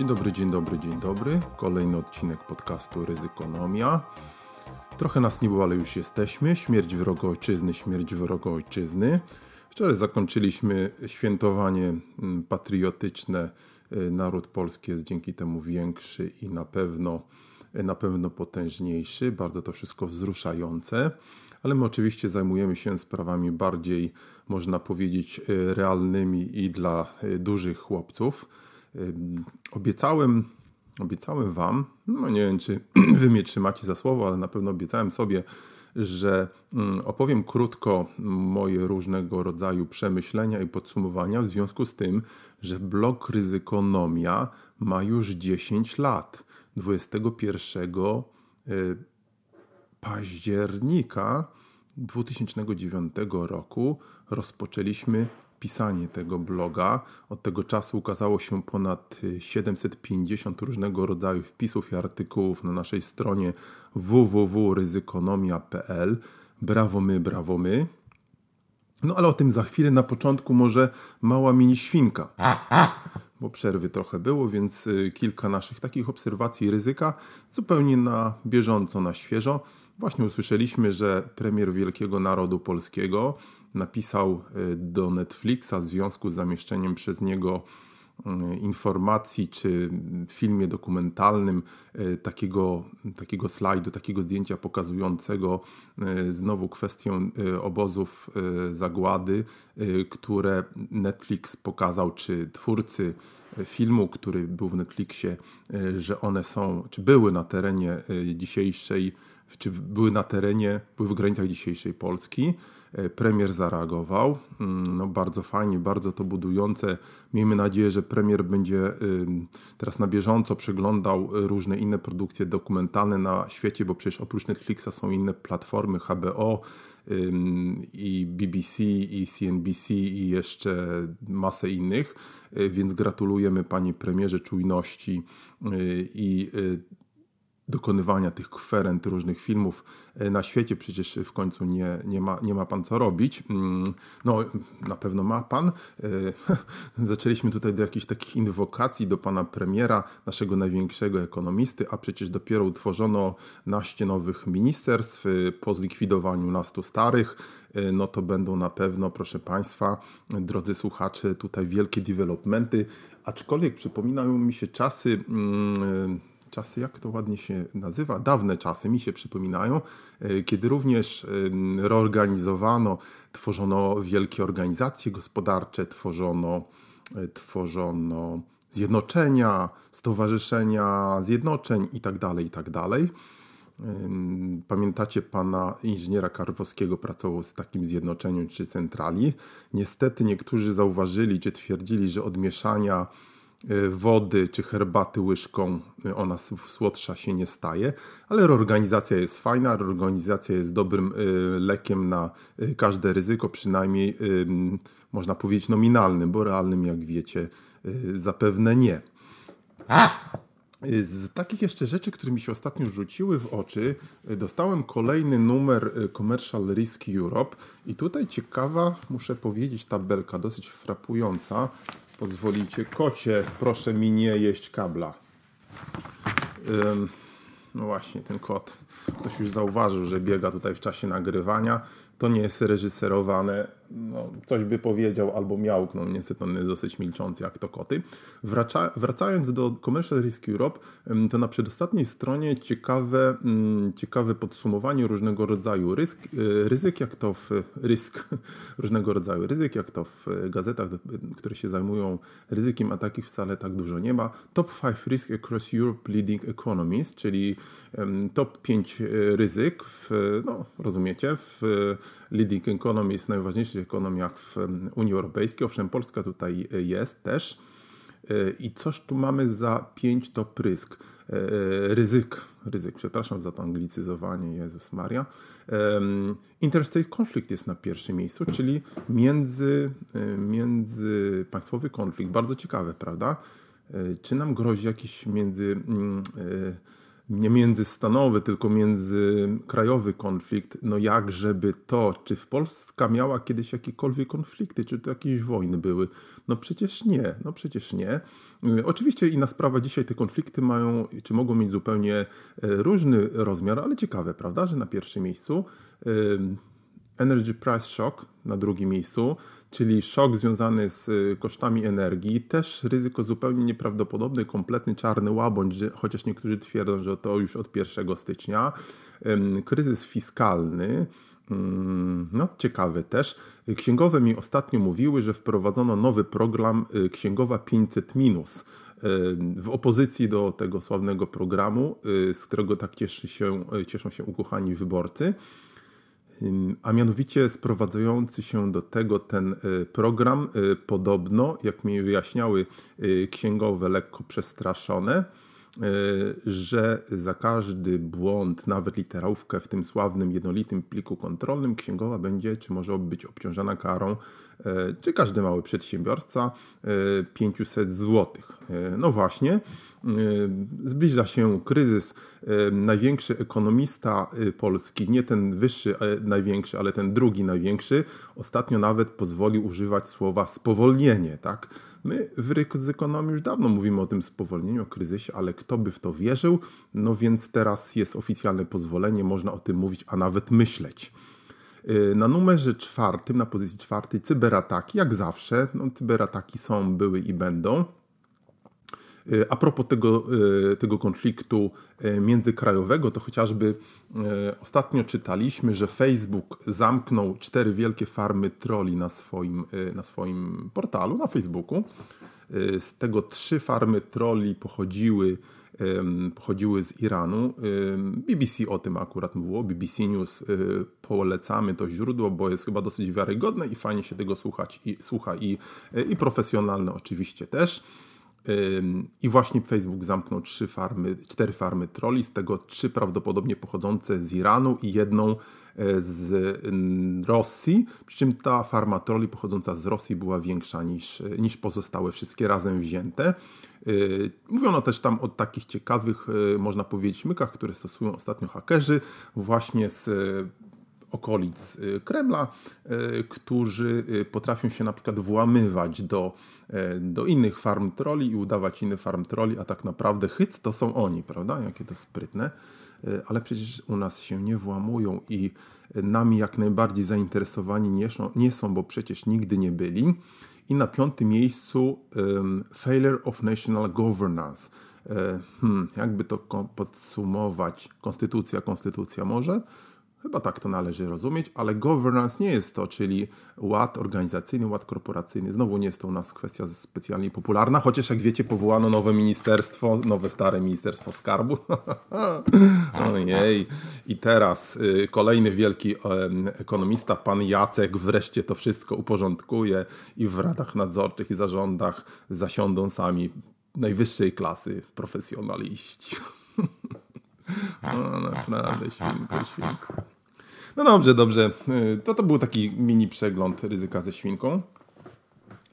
Dzień dobry, dzień dobry, dzień dobry. Kolejny odcinek podcastu Ryzykonomia. Trochę nas nie było, ale już jesteśmy. Śmierć wroga ojczyzny, śmierć wroga ojczyzny. Wczoraj zakończyliśmy świętowanie mm, patriotyczne. Y, naród polski jest dzięki temu większy i na pewno, y, na pewno potężniejszy. Bardzo to wszystko wzruszające. Ale my oczywiście zajmujemy się sprawami bardziej, można powiedzieć, y, realnymi i dla dużych chłopców Obiecałem, obiecałem Wam, no nie wiem, czy Wy mnie trzymacie za słowo, ale na pewno obiecałem sobie, że mm, opowiem krótko moje różnego rodzaju przemyślenia i podsumowania w związku z tym, że blog Ryzykonomia ma już 10 lat. 21 y, października 2009 roku rozpoczęliśmy pisanie tego bloga. Od tego czasu ukazało się ponad 750 różnego rodzaju wpisów i artykułów na naszej stronie www.ryzykonomia.pl. Brawo my, brawo my. No ale o tym za chwilę. Na początku może mała mini świnka. Bo przerwy trochę było, więc y, kilka naszych takich obserwacji ryzyka zupełnie na bieżąco, na świeżo. Właśnie usłyszeliśmy, że premier Wielkiego Narodu Polskiego napisał e, do Netflixa w związku z zamieszczeniem przez niego e, informacji czy filmie dokumentalnym e, takiego, takiego slajdu, takiego zdjęcia pokazującego znowu kwestię obozów zagłady, które Netflix pokazał, czy twórcy filmu, który był w Netflixie, że one są, czy były na terenie dzisiejszej, czy były na terenie, były w granicach dzisiejszej Polski. E, premier zareagował. Mm, no, bardzo fajnie, bardzo to budujące. Miejmy nadzieję, że premier będzie teraz na bieżąco przeglądał różne inne produkcje dokumentalne na świecie, bo przecież oprócz Netflixa są inne platformy HBO i BBC i CNBC i jeszcze masę innych. E, więc gratulujemy panie premierze czujności e, i dokonywania tych kwerent różnych filmów e, na świecie. Przecież w końcu nie, nie, ma, nie ma pan co robić. Mm, no, na pewno ma pan. E, zaczęliśmy tutaj do jakichś takich inwokacji do pana premiera, naszego największego ekonomisty, a przecież dopiero utworzono naście nowych ministerstw e, po zlikwidowaniu nastu starych. No to będą na pewno, proszę Państwa, drodzy słuchacze, tutaj wielkie developmenty, aczkolwiek przypominają mi się czasy mm, czasy, jak to ładnie się nazywa, dawne czasy mi się przypominają, e, kiedy również reorganizowano, tworzono wielkie organizacje gospodarcze, tworzono, e, tworzono zjednoczenia, stowarzyszenia zjednoczeń itd., tak itd. Tak pamiętacie pana inżyniera Karwowskiego, pracował z takim zjednoczeniem czy centrali. Niestety niektórzy zauważyli czy twierdzili, że od mieszania Y, wody czy herbaty łyżką y, ona słodsza się nie staje, ale reorganizacja jest fajna, reorganizacja jest dobrym y, lekiem na każde ryzyko, przynajmniej można powiedzieć nominalnym, bo realnym jak wiecie zapewne nie. Z takich jeszcze rzeczy, które mi się ostatnio rzuciły w oczy, dostałem kolejny numer Commercial Risk Europe i tutaj ciekawa, muszę powiedzieć, tabelka dosyć frapująca pozwolicie. Kocie, proszę mi nie jeść kabla. No właśnie, ten kot. Ktoś już zauważył, że biega tutaj w czasie nagrywania to nie jest reżyserowane, no, coś by powiedział albo miał, no niestety on jest dosyć milczący jak to koty. Wraca, wracając do Commercial Risk Europe, to na przedostatniej stronie ciekawe, mm, ciekawe podsumowanie różnego rodzaju ryzyk, y, ryzyk, jak to w rysk, różnego rodzaju ryzyk, jak to w gazetach, które się zajmują ryzykiem, a takich wcale tak dużo nie ma. Top 5 risk across Europe leading economies, czyli top 5 y, ryzyk w, no rozumiecie, w leading economy jest w najważniejszych ekonomiach w Unii Europejskiej. Owszem, Polska tutaj jest też. I coś tu mamy za 5 to prysk. Ryzyk, ryzyk, przepraszam za to anglicyzowanie, Jezus Maria. Interstate conflict jest na pierwszym miejscu, czyli między, międzypaństwowy konflikt. Bardzo ciekawe, prawda? Czy nam grozi jakiś między mm, nie międzystanowy, tylko międzykrajowy konflikt, no jak żeby to, czy w Polska miała kiedyś jakiekolwiek konflikty, czy to jakieś wojny były? No przecież nie, no przecież nie. Y, oczywiście inna sprawa, dzisiaj te konflikty mają, czy mogą mieć zupełnie e, różny rozmiar, ale ciekawe, prawda, że na pierwszym miejscu Energy Price Shock na drugim miejscu, czyli szok związany z y, kosztami energii, też ryzyko zupełnie nieprawdopodobne, kompletny czarny łabądź, chociaż niektórzy twierdzą, że to już od 1 stycznia. Kryzys fiskalny, mm, no, ciekawy też. Księgowe mi ostatnio mówiły, że wprowadzono nowy program y, Księgowa 500 minus. W opozycji do tego sławnego programu, y, z którego tak cieszy się, cieszą się ukochani wyborcy a mianowicie sprowadzający się do tego ten y, program, y, podobno, jak mi wyjaśniały y, księgowe lekko przestraszone, że za każdy błąd, nawet literałówkę w tym sławnym jednolitym pliku kontrolnym, księgowa będzie czy może być obciążana karą, czy każdy mały przedsiębiorca 500 zł. No właśnie, zbliża się kryzys. Największy ekonomista polski, nie ten wyższy, największy, ale ten drugi największy, ostatnio nawet pozwolił używać słowa spowolnienie, tak? My w ekonomii już dawno mówimy o tym spowolnieniu, o kryzysie, ale kto by w to wierzył? No więc teraz jest oficjalne pozwolenie, można o tym mówić, a nawet myśleć. Y, na numerze czwartym, na pozycji czwartej, cyberataki, jak zawsze. No, cyberataki są, były i będą. Y, a propos tego, y, tego konfliktu międzykrajowego, to chociażby ostatnio czytaliśmy, że Facebook zamknął cztery wielkie farmy troli na swoim, na swoim portalu, na Facebooku. Z tego trzy farmy troli pochodziły, pochodziły z Iranu. BBC o tym akurat mówiło, BBC News. Polecamy to źródło, bo jest chyba dosyć wiarygodne i fajnie się tego słuchać i, słucha i, i profesjonalne oczywiście też. I właśnie Facebook zamknął trzy farmy, cztery farmy troli, z tego trzy prawdopodobnie pochodzące z Iranu i jedną e, z Rosji. Przy czym ta farma troli pochodząca z Rosji była większa niż, niż pozostałe wszystkie razem wzięte. E, mówiono też tam o takich ciekawych, e, można powiedzieć, mykach, które stosują ostatnio hakerzy, właśnie z okolic y, Kremla, y, którzy y, potrafią się na przykład włamywać do, do innych farm troli i udawać inne farm troli, a tak naprawdę hyc to są oni, prawda? Jakie to sprytne. Ale przecież u nas się nie włamują i nami jak najbardziej zainteresowani nie są, nie są bo przecież nigdy nie byli. I na piątym miejscu um, Failure of National Governance. Hmm, jakby to podsumować? Konstytucja, konstytucja może? Chyba tak to należy rozumieć, ale governance nie jest to, czyli ład organizacyjny, ład korporacyjny. Znowu nie jest to u nas kwestia specjalnie popularna, chociaż jak wiecie, powołano nowe ministerstwo, nowe stare ministerstwo skarbu. Ojej. I teraz y, kolejny wielki ekonomista, pan Jacek, wreszcie to wszystko uporządkuje i w radach nadzorczych i zarządach zasiądą sami najwyższej klasy profesjonaliści. No naprawdę, świnko, świnko. No dobrze, dobrze. Y, to to był taki mini przegląd ryzyka ze świnką.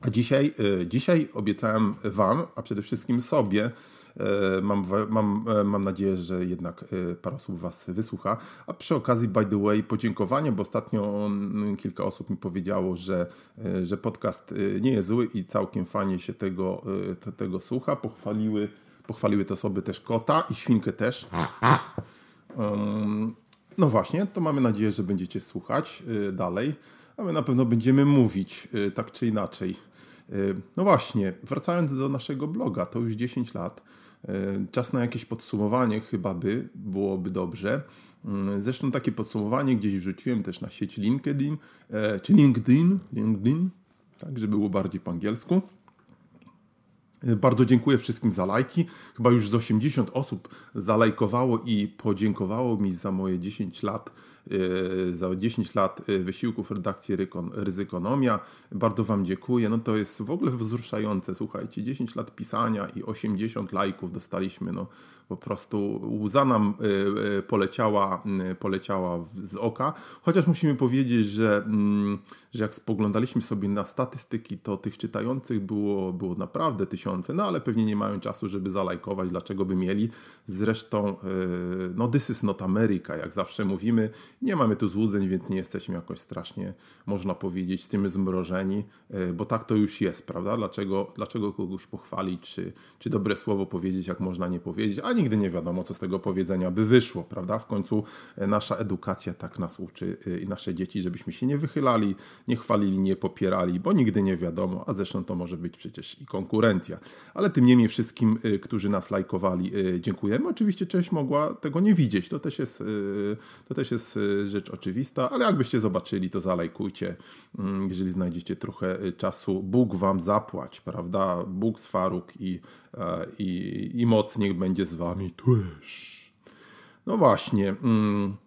A dzisiaj, y, dzisiaj obiecałem Wam, a przede wszystkim sobie, y, mam, mam, mam nadzieję, że jednak parę osób Was wysłucha. A przy okazji, by the way, podziękowania, bo ostatnio mm, kilka osób mi powiedziało, że, że podcast nie jest zły i całkiem fajnie się tego, tego słucha. Pochwaliły Pochwaliły te osoby też kota i świnkę też. Um, no właśnie, to mamy nadzieję, że będziecie słuchać y, dalej, a my na pewno będziemy mówić y, tak czy inaczej. Y, no właśnie, wracając do naszego bloga, to już 10 lat. Czas na jakieś podsumowanie chyba by byłoby dobrze. Zresztą takie podsumowanie gdzieś wrzuciłem też na sieć LinkedIn, czy LinkedIn, LinkedIn, tak, żeby było bardziej po angielsku. Bardzo dziękuję wszystkim za lajki. Chyba już z 80 osób zalajkowało i podziękowało mi za moje 10 lat za 10 lat wysiłków redakcji Ryzykonomia. Bardzo Wam dziękuję. No to jest w ogóle wzruszające. Słuchajcie, 10 lat pisania i 80 lajków dostaliśmy. No po prostu łza nam poleciała, poleciała z oka. Chociaż musimy powiedzieć, że, mm, że jak spoglądaliśmy sobie na statystyki, to tych czytających było, było naprawdę tysiące, no ale pewnie nie mają czasu, żeby zalajkować, dlaczego by mieli. Zresztą, no this is not America, jak zawsze mówimy, nie mamy tu złudzeń, więc nie jesteśmy jakoś strasznie, można powiedzieć, tym zmrożeni, e, bo tak to już jest, prawda? Dlaczego, dlaczego kogoś pochwalić, czy, czy dobre słowo powiedzieć, jak można nie powiedzieć, a nigdy nie wiadomo, co z tego powiedzenia by wyszło, prawda? W końcu e, nasza edukacja tak nas uczy i nasze dzieci, żebyśmy się nie wychylali, nie chwalili, nie popierali, bo nigdy nie wiadomo, a zresztą to może być przecież i konkurencja. Ale tym niemniej wszystkim, którzy nas lajkowali, dziękujemy. Oczywiście część mogła tego nie widzieć, to też jest, to też jest rzecz oczywista, ale jakbyście zobaczyli, to zalajkujcie, mm, jeżeli znajdziecie trochę czasu. Bóg wam zapłać, prawda? Bóg z faruk i, e, i, i moc niech będzie z wami też. No właśnie. Mm,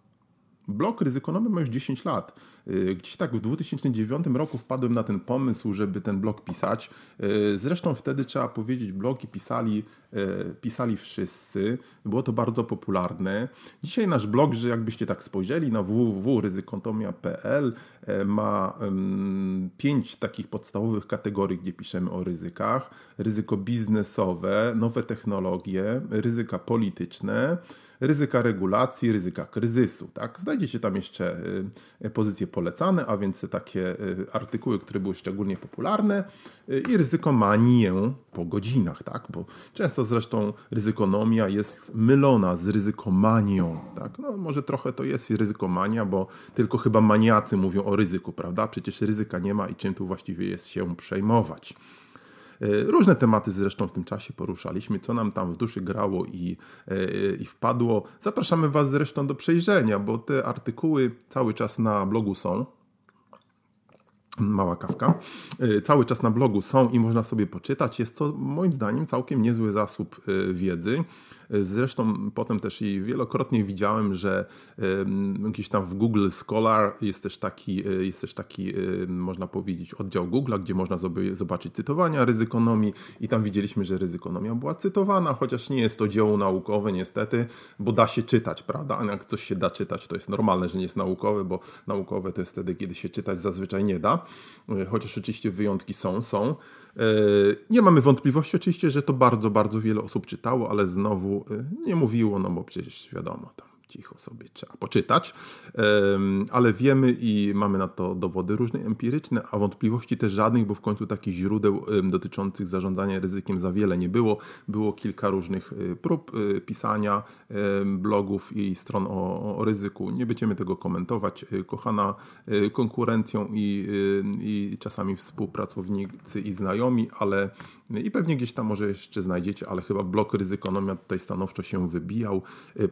blok ryzykonomy ma już 10 lat. Y, gdzieś tak w 2009 roku wpadłem na ten pomysł, żeby ten blog pisać. Y, zresztą wtedy trzeba powiedzieć, blogi pisali, y, pisali wszyscy. Było to bardzo popularne. Dzisiaj nasz blog, że jakbyście tak spojrzeli na www.ryzykontomia.pl ma pięć takich podstawowych kategorii, gdzie piszemy o ryzykach. Ryzyko biznesowe, nowe technologie, ryzyka polityczne, ryzyka regulacji, ryzyka kryzysu. Tak? Znajdziecie tam jeszcze pozycje polecane, a więc takie y, artykuły, które były szczególnie popularne y, i ryzykomanię po godzinach, tak? bo często zresztą ryzykonomia jest mylona z ryzykomanią. Tak? No, może trochę to jest ryzykomania, bo tylko chyba maniacy mówią o ryzyku, prawda? Przecież ryzyka nie ma i czym tu właściwie jest się przejmować. Y, różne tematy zresztą w tym czasie poruszaliśmy, co nam tam w duszy grało i, y, i wpadło. Zapraszamy Was zresztą do przejrzenia, bo te artykuły cały czas na blogu są mała kawka. Y, cały czas na blogu są i można sobie poczytać. Jest to moim zdaniem całkiem niezły zasób wiedzy. Zresztą potem też i wielokrotnie widziałem, że gdzieś tam w Google Scholar jest też taki, e, jest też taki można powiedzieć, oddział Google, gdzie można zobaczyć cytowania ryzykonomii i tam widzieliśmy, że ryzykonomia była cytowana, chociaż nie jest to dzieło naukowe niestety, bo da się czytać, prawda? A jak coś się da czytać, to jest normalne, że nie jest naukowe, bo naukowe to jest wtedy, kiedy się czytać zazwyczaj nie da, e, chociaż oczywiście wyjątki są, są. E, nie mamy wątpliwości oczywiście, że to bardzo, bardzo wiele osób czytało, ale znowu e, nie mówiło, no bo przecież wiadomo, tam cicho sobie trzeba poczytać, ale wiemy i mamy na to dowody różne empiryczne, a wątpliwości też żadnych, bo w końcu takich źródeł dotyczących zarządzania ryzykiem za wiele nie było. Było kilka różnych y, prób y, pisania blogów i stron o, ryzyku. Nie będziemy tego komentować. Y, kochana konkurencją i, i czasami współpracownicy i znajomi, ale i pewnie gdzieś tam może jeszcze znajdziecie, ale chyba blok ryzykonomia tutaj stanowczo się wybijał.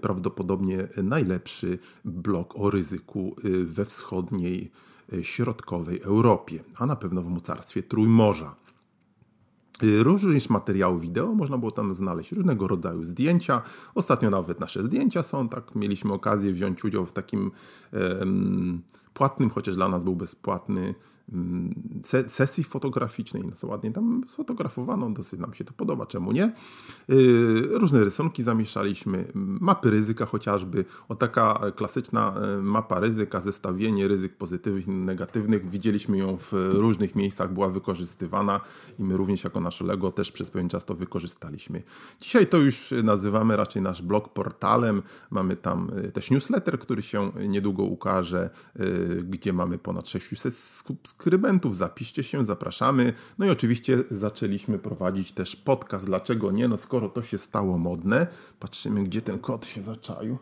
Prawdopodobnie najlepszy blok o ryzyku y, we wschodniej, y, środkowej Europie, a na pewno w mocarstwie Trójmorza. Y, również materiału wideo, można było tam znaleźć różnego rodzaju zdjęcia. Ostatnio nawet nasze zdjęcia są, tak mieliśmy okazję wziąć udział w takim płatnym, chociaż dla nas był bezpłatny sesji fotograficznej, no ładnie tam sfotografowano, dosyć nam się to podoba, czemu nie. Y, różne rysunki zamieszczaliśmy, mapy ryzyka chociażby, o taka klasyczna y, mapa ryzyka, zestawienie ryzyk pozytywnych negatywnych, widzieliśmy ją w różnych miejscach, była wykorzystywana i my również jako nasze Lego też przez pewien czas to wykorzystaliśmy. Dzisiaj to już nazywamy raczej nasz blog portalem, mamy tam y, też newsletter, który się niedługo ukaże, gdzie mamy ponad 600 subskrybentów. Zapiszcie się, zapraszamy. No i oczywiście zaczęliśmy prowadzić też podcast. Dlaczego nie? No skoro to się stało modne, patrzymy, gdzie ten kot się zaczaił.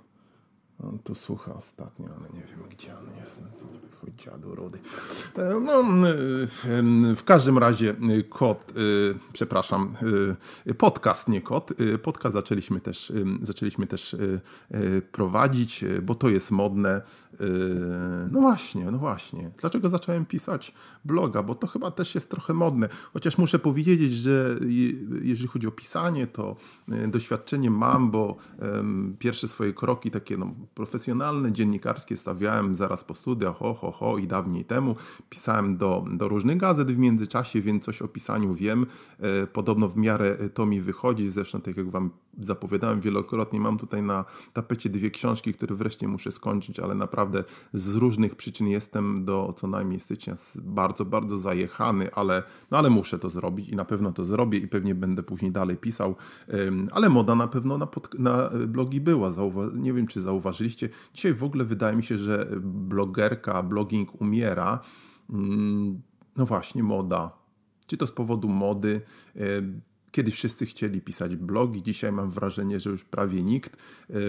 On tu słucha ostatnio, ale nie wiem gdzie on jest. Chodź dziadu rudy. E, no, w każdym razie e, kot, e, przepraszam, podcast, nie kot. Podcast zaczęliśmy też, zaczęliśmy też prowadzić, bo to jest modne. No właśnie, no właśnie. Dlaczego zacząłem pisać bloga? Bo to chyba też jest trochę modne. Chociaż muszę powiedzieć, że jeżeli chodzi o pisanie, to doświadczenie mam, bo pierwsze swoje kroki takie no, profesjonalne, dziennikarskie stawiałem zaraz po studiach, ho, ho, ho i dawniej temu. Pisałem do, do różnych gazet w międzyczasie, więc coś o pisaniu wiem. E, podobno w miarę to mi wychodzi, zresztą tak jak Wam zapowiadałem wielokrotnie, mam tutaj na tapecie dwie książki, które wreszcie muszę skończyć, ale naprawdę z różnych przyczyn jestem do co najmniej stycznia bardzo, bardzo zajechany, ale, no ale muszę to zrobić i na pewno to zrobię i pewnie będę później dalej pisał, ale moda na pewno na, pod, na blogi była, Zauwa nie wiem czy zauważyliście, dzisiaj w ogóle wydaje mi się, że blogerka, blogging umiera, mm, no właśnie moda, czy to z powodu mody, Kiedyś wszyscy chcieli pisać blogi, dzisiaj mam wrażenie, że już prawie nikt.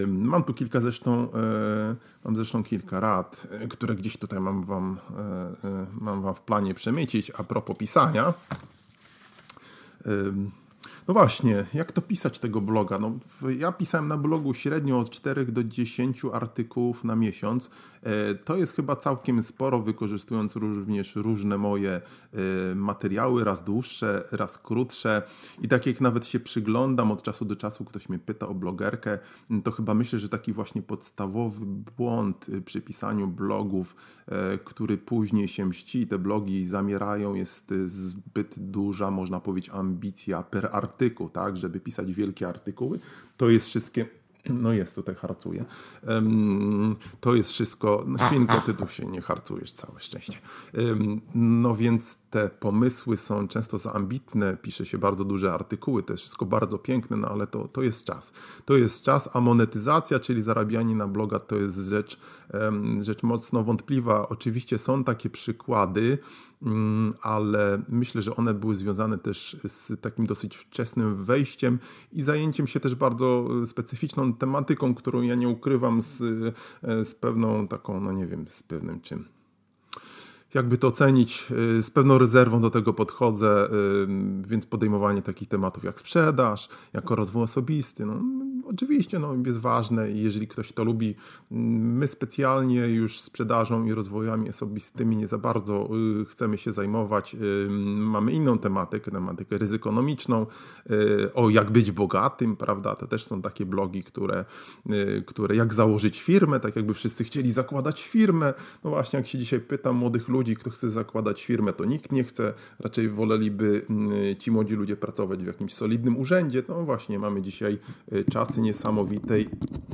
Mam tu kilka zresztą, e, mam zresztą kilka rad, e, które gdzieś tutaj mam wam, e, mam wam w planie przemycić a propos pisania. No właśnie, jak to pisać tego bloga? No, ja pisałem na blogu średnio od 4 do 10 artykułów na miesiąc. E, to jest chyba całkiem sporo, wykorzystując również różne moje e, materiały, raz dłuższe, raz krótsze. I tak jak nawet się przyglądam od czasu do czasu, ktoś mnie pyta o blogerkę, to chyba myślę, że taki właśnie podstawowy błąd przy pisaniu blogów, e, który później się mści, te blogi zamierają, jest zbyt duża, można powiedzieć, ambicja per artykuł, tak, żeby pisać wielkie artykuły. To jest wszystkie no jest, tutaj harcuje. To jest wszystko, no świnko, ty tu się nie harcujesz, całe szczęście. No więc te pomysły są często za ambitne, pisze się bardzo duże artykuły, to jest wszystko bardzo piękne, no ale to, to jest czas. To jest czas, a monetyzacja, czyli zarabianie na bloga, to jest rzecz, rzecz mocno wątpliwa. Oczywiście są takie przykłady, mm, ale myślę, że one były związane też z takim dosyć wczesnym wejściem i zajęciem się też bardzo specyficzną tematyką, którą ja nie ukrywam z, z pewną taką, no nie wiem, z pewnym czym jakby to ocenić, y, z pewną rezerwą do tego podchodzę, y, więc podejmowanie takich tematów jak sprzedaż, jako rozwój osobisty, no, oczywiście no, jest ważne i jeżeli ktoś to lubi, my specjalnie już sprzedażą i rozwojami osobistymi nie za bardzo y, chcemy się zajmować. Mamy inną tematykę, tematykę ryzykonomiczną, o jak być bogatym, prawda? To też są takie blogi, które, które jak założyć firmę, tak jakby wszyscy chcieli zakładać firmę. No właśnie, jak się dzisiaj pytam młodych ludzi, ludzi, kto chce zakładać firmę, to nikt nie chce. Raczej woleliby mm, ci młodzi ludzie pracować w jakimś solidnym urzędzie. No właśnie, mamy dzisiaj y, czasy niesamowitej,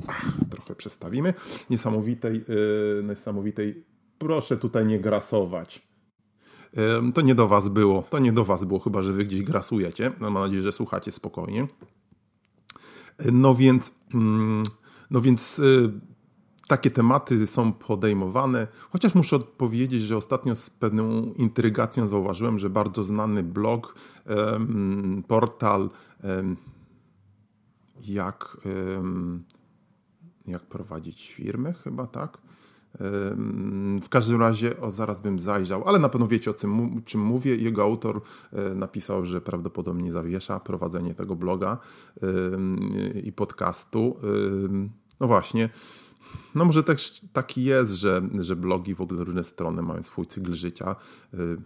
ach, trochę przestawimy, niesamowitej, yy, niesamowitej, proszę tutaj nie grasować. To nie do Was było, to nie do Was było, chyba że Wy gdzieś grasujecie. No, mam nadzieję, że słuchacie spokojnie. No więc, mm, no więc y, takie tematy są podejmowane, chociaż muszę odpowiedzieć, że ostatnio z pewną intrygacją zauważyłem, że bardzo znany blog, portal, jak, jak prowadzić firmy, chyba tak. W każdym razie, o, zaraz bym zajrzał, ale na pewno wiecie o czym, czym mówię. Jego autor e, napisał, że prawdopodobnie zawiesza prowadzenie tego bloga i podcastu. No właśnie, no może też taki jest, że, że blogi, w ogóle różne strony mają swój cykl życia. Y,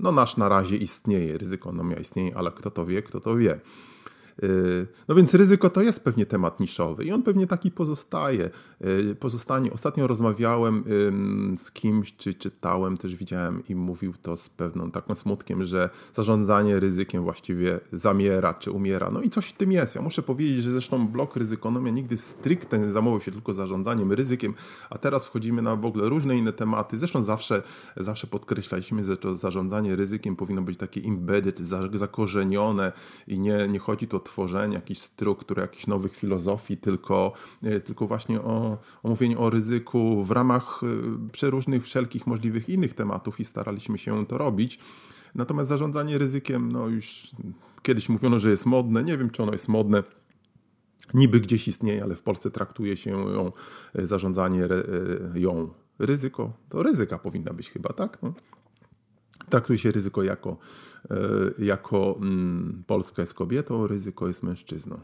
no nasz na razie istnieje, ryzykonomia istnieje, ale kto to wie, kto to wie. Y, no więc ryzyko to jest pewnie temat niszowy i on pewnie taki pozostaje. Y, pozostanie. Ostatnio rozmawiałem z kimś, czy czytałem, też widziałem i mówił to z pewną taką smutkiem, że zarządzanie ryzykiem właściwie zamiera, czy umiera. No i coś w tym jest. Ja muszę powiedzieć, że zresztą blok ryzykonomia nigdy stricte nie się tylko zarządzaniem ryzykiem, a teraz wchodzimy na w ogóle różne inne tematy. Zresztą zawsze, zawsze podkreślaliśmy, że to zarządzanie ryzykiem powinno być takie embedded, zakorzenione i nie, nie chodzi tu o tworzenia jakichś struktur, jakichś nowych filozofii, tylko, e, tylko właśnie o, o mówieniu o ryzyku w ramach e, przeróżnych, wszelkich możliwych innych tematów i staraliśmy się to robić. Natomiast zarządzanie ryzykiem, no już kiedyś mówiono, że jest modne. Nie wiem, czy ono jest modne. Niby gdzieś istnieje, ale w Polsce traktuje się ją, e, zarządzanie ją ryzyko. To ryzyka powinna być chyba, tak? No traktuje się ryzyko jako, e, jako mm, Polska jest kobietą, ryzyko jest mężczyzną.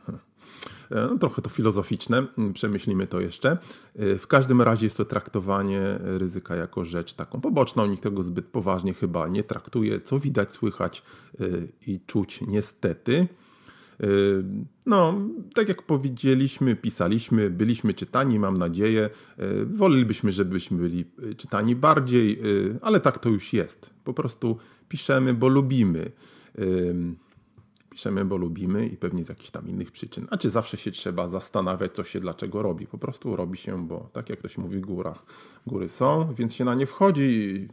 E, no, trochę to filozoficzne, mm, przemyślimy to jeszcze. E, w każdym razie jest to traktowanie ryzyka jako rzecz taką poboczną, nikt tego zbyt poważnie chyba nie traktuje, co widać, słychać i czuć niestety. No, tak jak powiedzieliśmy, pisaliśmy, byliśmy czytani, mam nadzieję. Wolelibyśmy, żebyśmy byli czytani bardziej, ale tak to już jest. Po prostu piszemy, bo lubimy. Piszemy, bo lubimy i pewnie z jakichś tam innych przyczyn. A czy zawsze się trzeba zastanawiać, co się dlaczego robi. Po prostu robi się, bo tak jak ktoś mówi, góra, góry są, więc się na nie wchodzi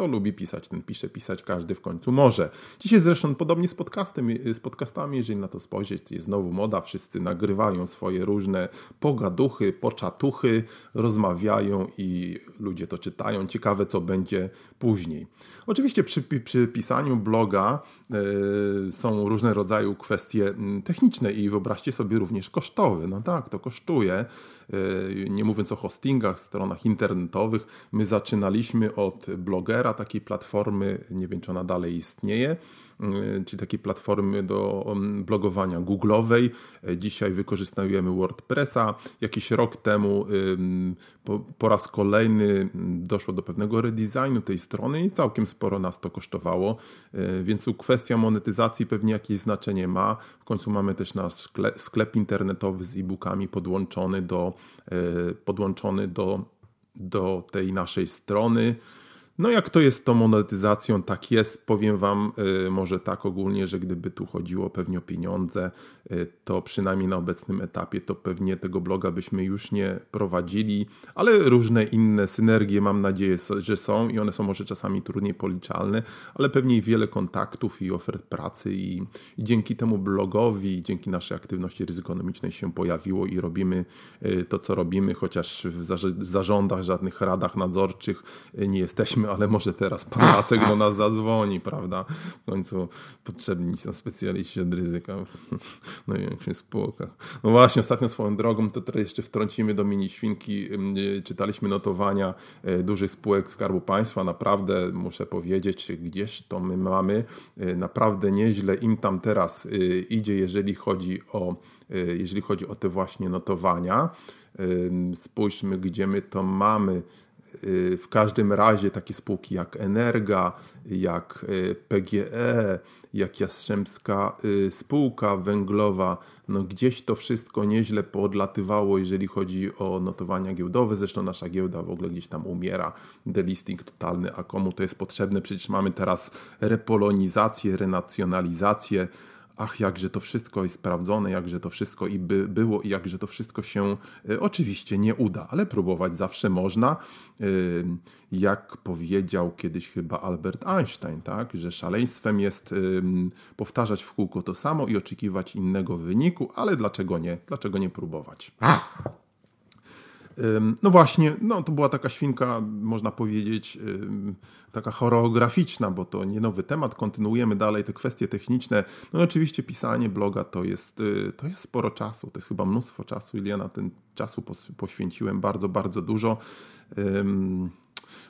kto lubi pisać, ten pisze, pisać każdy w końcu może. Dzisiaj zresztą podobnie z, podcastem, z podcastami, jeżeli na to spojrzeć, jest znowu moda, wszyscy nagrywają swoje różne pogaduchy, poczatuchy, rozmawiają i ludzie to czytają. Ciekawe, co będzie później. Oczywiście przy, przy pisaniu bloga y, są różne rodzaju kwestie techniczne i wyobraźcie sobie również kosztowe. No tak, to kosztuje. Y, nie mówiąc o hostingach, stronach internetowych, my zaczynaliśmy od blogera, takiej platformy, nie wiem czy ona dalej istnieje, y, czyli takiej platformy do um, blogowania Google'owej. Dzisiaj wykorzystujemy WordPressa. Jakiś rok temu po, raz kolejny doszło do pewnego redesignu tej strony i całkiem sporo nas to kosztowało, y, więc tu kwestia monetyzacji pewnie jakieś znaczenie ma. W końcu mamy też nasz sklep internetowy z e-bookami podłączony do, y, podłączony do, do tej naszej strony. No jak to jest z tą monetyzacją, tak jest. Powiem Wam y, może tak ogólnie, że gdyby tu chodziło pewnie o pieniądze, y, to przynajmniej na obecnym etapie to pewnie tego bloga byśmy już nie prowadzili, ale różne inne synergie mam nadzieję, że są i one są może czasami trudniej policzalne, ale pewnie wiele kontaktów i ofert pracy i, i dzięki temu blogowi, dzięki naszej aktywności ryzykonomicznej się pojawiło i robimy y, to, co robimy, chociaż w zarządach, żadnych radach nadzorczych nie jesteśmy ale może teraz pan Jacek do nas zadzwoni, prawda? W końcu potrzebni są specjaliści od ryzyka w największych spółkach. No właśnie, ostatnio swoją drogą, to teraz jeszcze wtrącimy do mini świnki, czytaliśmy notowania e, dużych spółek Skarbu Państwa, naprawdę muszę powiedzieć, gdzieś to my mamy, e, naprawdę nieźle im tam teraz idzie, jeżeli chodzi o, jeżeli chodzi o te właśnie notowania. Spójrzmy, gdzie my to mamy Y, w każdym razie takie spółki jak Energa, jak y, PGE, jak Jastrzębska y, Spółka Węglowa, no gdzieś to wszystko nieźle podlatywało, jeżeli chodzi o notowania giełdowe. Zresztą nasza giełda w ogóle gdzieś tam umiera, delisting totalny, a komu to jest potrzebne? Przecież mamy teraz repolonizację, renacjonalizację, ach, jakże to wszystko jest sprawdzone, jakże to wszystko i by było, i jakże to wszystko się y, oczywiście nie uda, ale próbować zawsze można. Y, jak powiedział kiedyś chyba Albert Einstein, tak, że szaleństwem jest powtarzać w kółko to samo i oczekiwać innego wyniku, ale dlaczego nie? Dlaczego nie próbować? No właśnie, no to była taka świnka, można powiedzieć, taka choreograficzna, bo to nie nowy temat. Kontynuujemy dalej te kwestie techniczne. No i oczywiście pisanie bloga to jest, y, to jest sporo czasu, to jest chyba mnóstwo czasu. Ile ja na ten czasu poświęciłem bardzo, bardzo dużo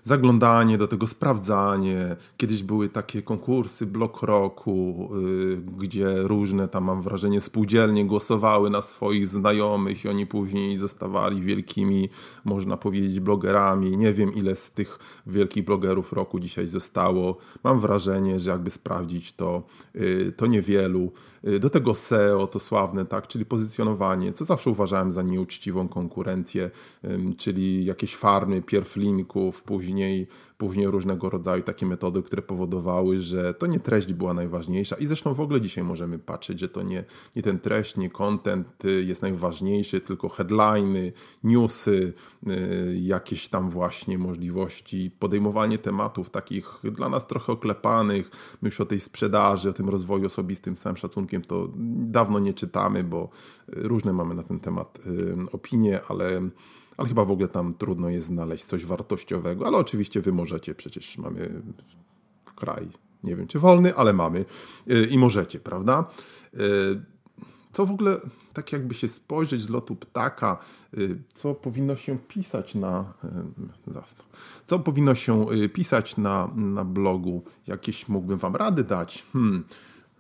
zaglądanie do tego, sprawdzanie. Kiedyś były takie konkursy blok roku, yy, gdzie różne tam mam wrażenie spółdzielnie głosowały na swoich znajomych i oni później zostawali wielkimi, można powiedzieć, blogerami. Nie wiem ile z tych wielkich blogerów roku dzisiaj zostało. Mam wrażenie, że jakby sprawdzić to, yy, to niewielu. Yy, do tego SEO to sławne, tak, czyli pozycjonowanie, co zawsze uważałem za nieuczciwą konkurencję, czyli jakieś farmy pierw linków, później później, różnego rodzaju takie metody, które powodowały, że to nie treść była najważniejsza. I zresztą w ogóle dzisiaj możemy patrzeć, że to nie, nie ten treść, nie content y, jest najważniejszy, tylko headliny, newsy, y, jakieś tam właśnie możliwości, podejmowanie tematów takich dla nas trochę oklepanych, my już o tej sprzedaży, o tym rozwoju osobistym z całym szacunkiem to dawno nie czytamy, bo różne mamy na ten temat y, opinie, ale ale chyba w ogóle tam trudno jest znaleźć coś wartościowego, ale oczywiście wy możecie, przecież mamy kraj, nie wiem czy wolny, ale mamy y, i możecie, prawda? Y, co w ogóle, tak jakby się spojrzeć z lotu ptaka, y, co powinno się pisać na, co powinno się pisać na, na blogu, jakieś mógłbym wam rady dać. Hmm.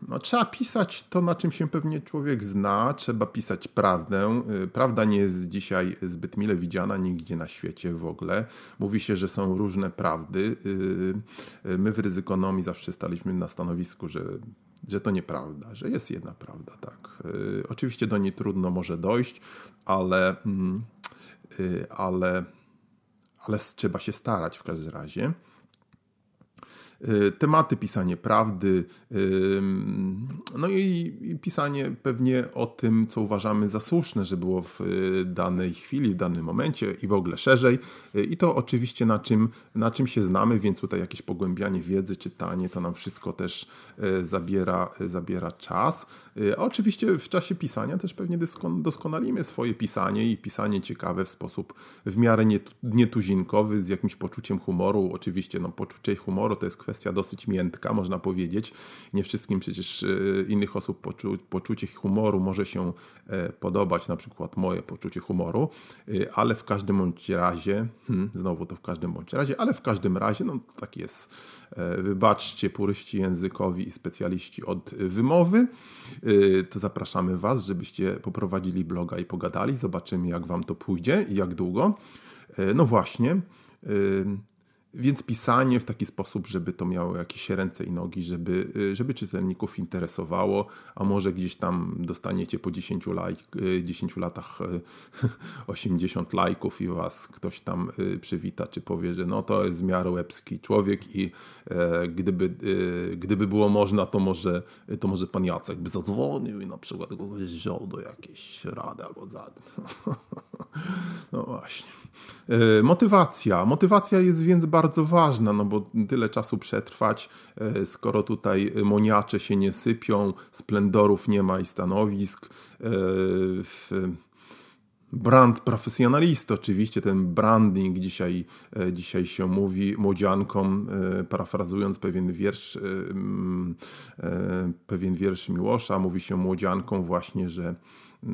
No, trzeba pisać to, na czym się pewnie człowiek zna, trzeba pisać prawdę. Y, prawda nie jest dzisiaj zbyt mile widziana nigdzie na świecie w ogóle. Mówi się, że są różne prawdy. Y, y, my w ryzykonomii zawsze staliśmy na stanowisku, że że to nieprawda, że jest jedna prawda, tak. Oczywiście do niej trudno może dojść, ale, mm, ale, ale trzeba się starać w każdym razie. Y, tematy, pisanie prawdy, no i pisanie pewnie o tym, co uważamy za słuszne, że było w y, danej chwili, w danym momencie i w ogóle szerzej. Y, I to oczywiście na czym, na czym się znamy, więc tutaj jakieś pogłębianie wiedzy, czytanie, to nam wszystko też zabiera, zabiera czas. A oczywiście w czasie pisania też pewnie doskonalimy swoje pisanie i pisanie ciekawe w sposób w miarę nietuzinkowy, z jakimś poczuciem humoru. Oczywiście no, poczucie humoru to jest kwestia kwestia dosyć miętka, można powiedzieć. Nie wszystkim przecież e, innych osób poczu poczucie humoru może się e, podobać, na przykład moje poczucie humoru, e, ale w każdym bądź razie, hmm, znowu to w każdym bądź razie, ale w każdym razie, no tak jest. Wybaczcie puryści językowi i specjaliści od wymowy. To zapraszamy Was, żebyście poprowadzili bloga i pogadali. Zobaczymy, jak Wam to pójdzie i jak długo. No właśnie. Więc pisanie w taki sposób, żeby to miało jakieś ręce i nogi, żeby, y, żeby czytelników interesowało, a może gdzieś tam dostaniecie po 10, lajk, 10 y, latach 80 y, lajków i was ktoś tam przywita, czy powie, że no to jest w miarę łebski człowiek i e, gdyby, gdyby było można, to może, to może pan Jacek by zadzwonił i na przykład kogoś wziął do jakiejś rady albo za. No właśnie. E, motywacja. Motywacja jest więc bardzo ważna, no bo tyle czasu przetrwać, e, skoro tutaj moniacze się nie sypią, splendorów nie ma i stanowisk. E, brand profesjonalisty, oczywiście ten branding dzisiaj, dzisiaj się mówi młodziankom, parafrazując pewien wiersz, pewien wiersz Miłosza, mówi się młodziankom właśnie, że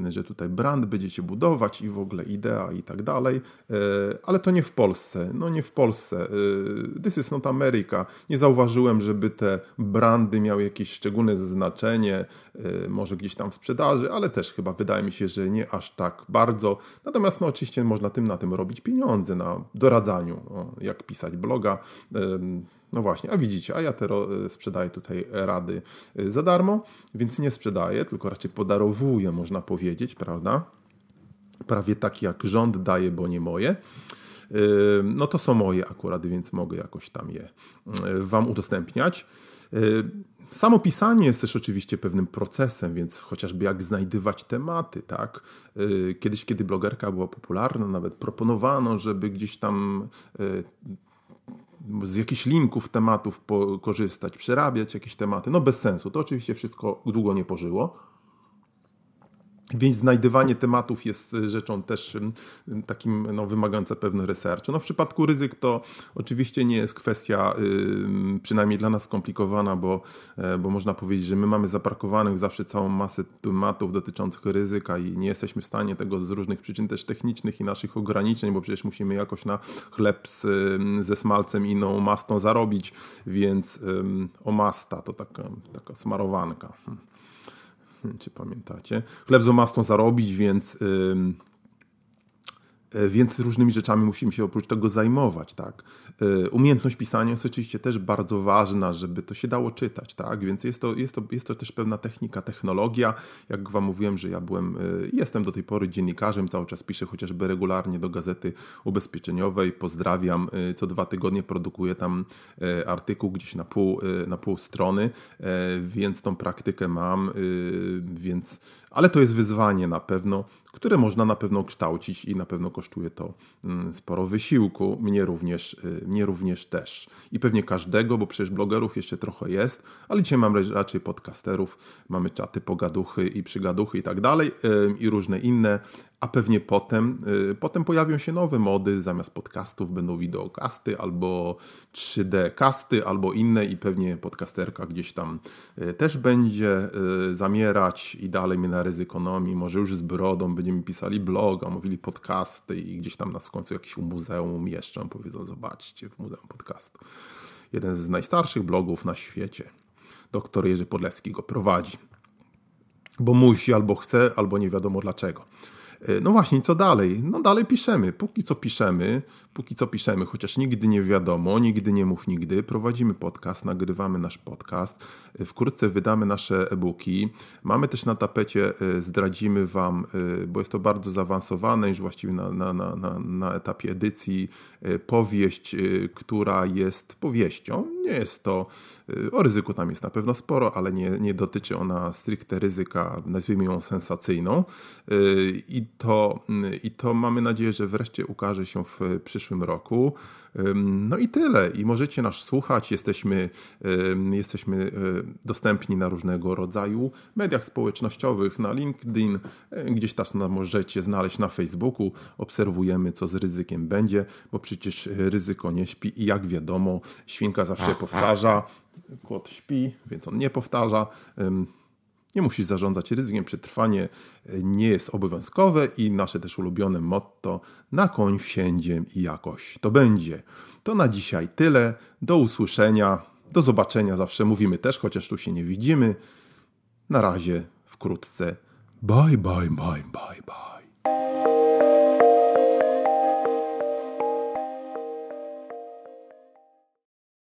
że tutaj brand będziecie budować i w ogóle idea i tak dalej, e, ale to nie w Polsce. No nie w Polsce. E, this is not America. Nie zauważyłem, żeby te brandy miały jakieś szczególne znaczenie, e, może gdzieś tam w sprzedaży, ale też chyba wydaje mi się, że nie aż tak bardzo. Natomiast no oczywiście można tym na tym robić pieniądze, na doradzaniu, jak pisać bloga. No właśnie, a widzicie, a ja teraz sprzedaję tutaj rady y, za darmo, więc nie sprzedaję, tylko raczej podarowuję, można powiedzieć, prawda? Prawie tak jak rząd daje, bo nie moje. Y, no to są moje akurat, więc mogę jakoś tam je Wam udostępniać. Samo pisanie jest też oczywiście pewnym procesem, więc chociażby jak znajdywać tematy, tak? Kiedyś, kiedy blogerka była popularna, nawet proponowano, żeby gdzieś tam z jakichś linków tematów korzystać, przerabiać jakieś tematy. No bez sensu. To oczywiście wszystko długo nie pożyło. Więc znajdywanie tematów jest y, rzeczą też y, takim no, wymagająca pewny researchu. No, w przypadku ryzyk to oczywiście nie jest kwestia y, przynajmniej dla nas skomplikowana, bo, e, bo można powiedzieć, że my mamy zaparkowanych zawsze całą masę tematów dotyczących ryzyka i nie jesteśmy w stanie tego z różnych przyczyn też technicznych i naszych ograniczeń, bo przecież musimy jakoś na chleb z, ze smalcem i inną mastą zarobić, więc o masta to taka, taka smarowanka. Hmm czy pamiętacie. Chleb z omastą zarobić, więc więc różnymi rzeczami musimy się oprócz tego zajmować, tak. E, umiejętność pisania jest oczywiście też bardzo ważna, żeby to się dało czytać, tak, więc jest to, jest to, jest to też pewna technika, technologia. Jak Wam mówiłem, że ja byłem, e, jestem do tej pory dziennikarzem, cały czas piszę chociażby regularnie do Gazety Ubezpieczeniowej, pozdrawiam, co dwa tygodnie produkuję tam artykuł gdzieś na pół, na pół strony, więc tą praktykę mam, więc, ale to jest wyzwanie na pewno, które można na pewno kształcić i na pewno kosztuje to mm, sporo wysiłku, mnie również, y, mnie również też. I pewnie każdego, bo przecież blogerów jeszcze trochę jest, ale dzisiaj mamy raczej podcasterów, mamy czaty pogaduchy i przygaduchy i tak dalej i różne inne a pewnie potem, y, potem pojawią się nowe mody, zamiast podcastów będą wideokasty albo 3D kasty albo inne i pewnie podcasterka gdzieś tam y, też będzie y, zamierać i dalej my na ryzykonomii, może już z brodą będziemy pisali bloga, mówili podcasty i gdzieś tam nas w końcu jakiś muzeum umieszczą, powiedzą zobaczcie w Muzeum Podcastu. Jeden z najstarszych blogów na świecie. Doktor Jerzy Podleski go prowadzi. Bo musi, albo chce, albo nie wiadomo dlaczego. No właśnie, co dalej? No dalej piszemy. Póki co piszemy, póki co piszemy, chociaż nigdy nie wiadomo, nigdy nie mów nigdy. Prowadzimy podcast, nagrywamy nasz podcast. Wkrótce wydamy nasze e-booki. Mamy też na tapecie, zdradzimy Wam, bo jest to bardzo zaawansowane, już właściwie na, na, na, na etapie edycji, powieść, która jest powieścią. Nie jest to, o ryzyku tam jest na pewno sporo, ale nie, nie dotyczy ona stricte ryzyka, nazwijmy ją sensacyjną. I to, I to mamy nadzieję, że wreszcie ukaże się w przyszłym roku. No i tyle. I możecie nas słuchać. Jesteśmy, jesteśmy e, dostępni na różnego rodzaju mediach społecznościowych, na LinkedIn, e, gdzieś też możecie znaleźć na Facebooku. Obserwujemy, co z ryzykiem będzie, bo przecież ryzyko nie śpi i jak wiadomo, świnka zawsze powtarza, kot śpi, więc on nie powtarza. Nie musisz zarządzać ryzykiem, przetrwanie e, nie jest obowiązkowe i nasze też ulubione motto na koń wsiędzie i jakoś to będzie. To na dzisiaj tyle. Do usłyszenia, do zobaczenia. Zawsze mówimy też, chociaż tu się nie widzimy. Na razie, wkrótce. Bye, bye, bye, bye, bye.